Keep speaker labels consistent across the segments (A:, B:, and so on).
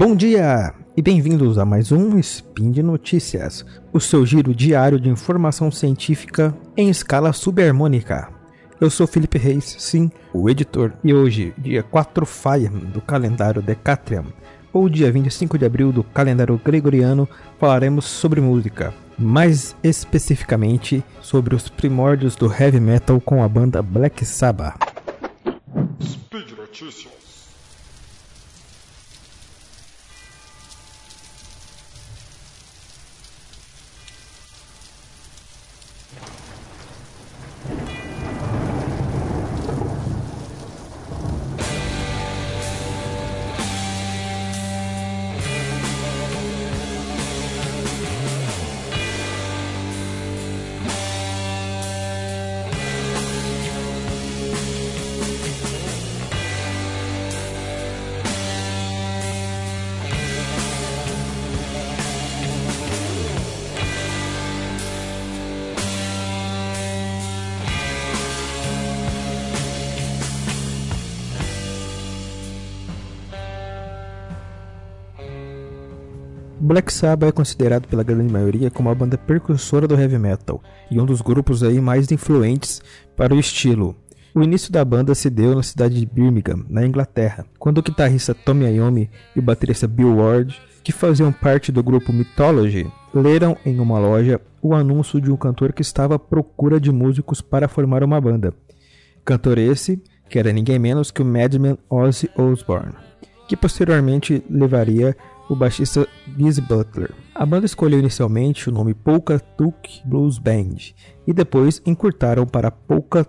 A: Bom dia e bem-vindos a mais um Spin de Notícias, o seu giro diário de informação científica em escala subharmônica. Eu sou Felipe Reis, sim, o editor, e hoje, dia 4 Fire do calendário Decatrium, ou dia 25 de abril do calendário gregoriano, falaremos sobre música, mais especificamente sobre os primórdios do heavy metal com a banda Black Sabbath. Speed Notícias. Black Sabbath é considerado pela grande maioria como a banda precursora do heavy metal e um dos grupos aí mais influentes para o estilo. O início da banda se deu na cidade de Birmingham, na Inglaterra, quando o guitarrista Tommy Iommi e o baterista Bill Ward, que faziam parte do grupo Mythology, leram em uma loja o anúncio de um cantor que estava à procura de músicos para formar uma banda. Cantor esse que era ninguém menos que o Madman Ozzy Osbourne, que posteriormente levaria o baixista Giz Butler. A banda escolheu inicialmente o nome Polka Tulk Blues Band e depois encurtaram para Polka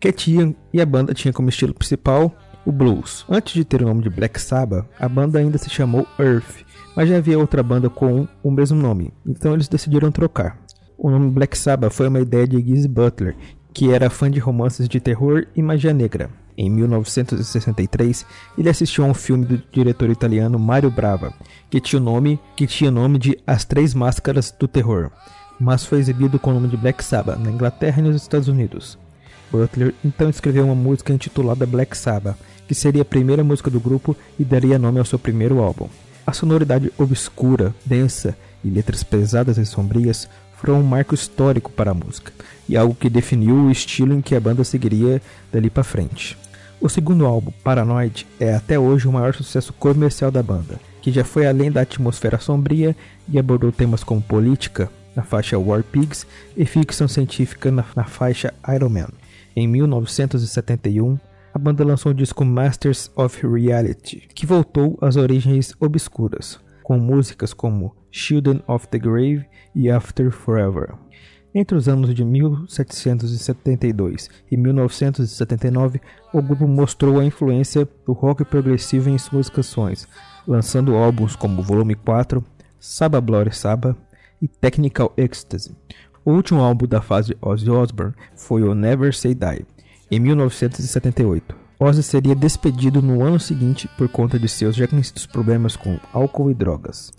A: que tinha e a banda tinha como estilo principal o blues. Antes de ter o nome de Black Sabbath, a banda ainda se chamou Earth, mas já havia outra banda com o mesmo nome, então eles decidiram trocar. O nome Black Sabbath foi uma ideia de Giz Butler, que era fã de romances de terror e magia negra. Em 1963, ele assistiu a um filme do diretor italiano Mario Brava, que tinha o nome, que tinha nome de As Três Máscaras do Terror, mas foi exibido com o nome de Black Sabbath na Inglaterra e nos Estados Unidos. Butler então escreveu uma música intitulada Black Sabbath, que seria a primeira música do grupo e daria nome ao seu primeiro álbum. A sonoridade obscura, densa e letras pesadas e sombrias foram um marco histórico para a música e algo que definiu o estilo em que a banda seguiria dali para frente. O segundo álbum, Paranoid, é até hoje o maior sucesso comercial da banda, que já foi além da atmosfera sombria e abordou temas como política, na faixa War Pigs, e ficção científica na, na faixa Iron Man. Em 1971, a banda lançou o disco Masters of Reality, que voltou às origens obscuras, com músicas como Children of the Grave e After Forever. Entre os anos de 1772 e 1979, o grupo mostrou a influência do rock progressivo em suas canções, lançando álbuns como Volume 4, Saba Bloody Saba e Technical Ecstasy. O último álbum da fase Ozzy Osbourne foi o Never Say Die, em 1978. Ozzy seria despedido no ano seguinte por conta de seus já conhecidos problemas com álcool e drogas.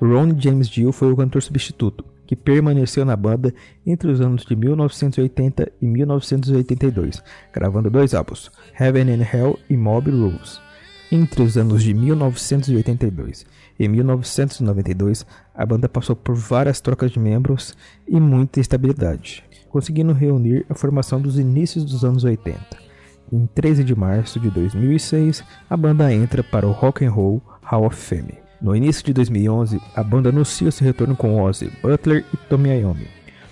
A: Ron James Dio foi o cantor substituto, que permaneceu na banda entre os anos de 1980 e 1982, gravando dois álbuns, Heaven and Hell e Mob Rules. Entre os anos de 1982 e 1992, a banda passou por várias trocas de membros e muita instabilidade, conseguindo reunir a formação dos inícios dos anos 80. Em 13 de março de 2006, a banda entra para o Rock and Roll Hall of Fame. No início de 2011, a banda anuncia seu retorno com Ozzy, Butler e Tommy Iommi.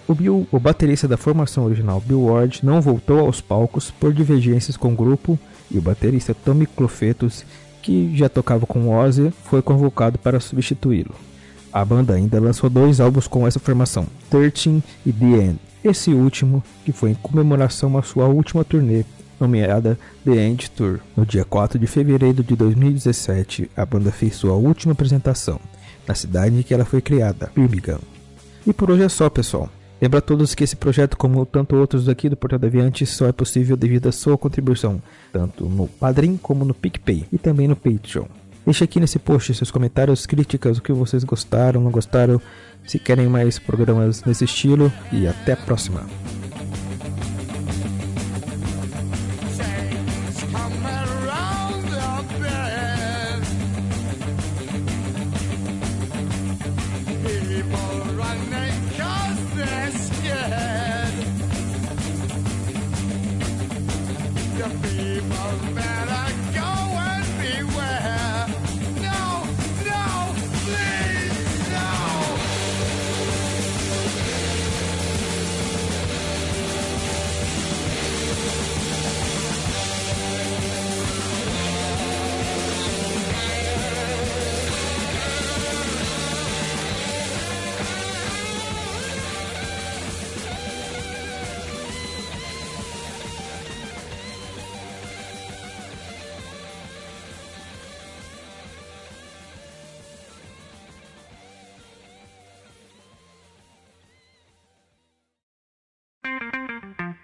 A: O Bill, o baterista da formação original Bill Ward, não voltou aos palcos por divergências com o grupo e o baterista Tommy Clofetos, que já tocava com Ozzy, foi convocado para substituí-lo. A banda ainda lançou dois álbuns com essa formação, 13 e The End. Esse último, que foi em comemoração à sua última turnê nomeada The End Tour. No dia 4 de fevereiro de 2017, a banda fez sua última apresentação na cidade em que ela foi criada, Birmingham. E por hoje é só, pessoal. Lembra a todos que esse projeto, como tanto outros aqui do Portal Aviante, só é possível devido à sua contribuição, tanto no Padrim como no PicPay e também no Patreon. Deixe aqui nesse post seus comentários, críticas, o que vocês gostaram, não gostaram, se querem mais programas nesse estilo e até a próxima. people better.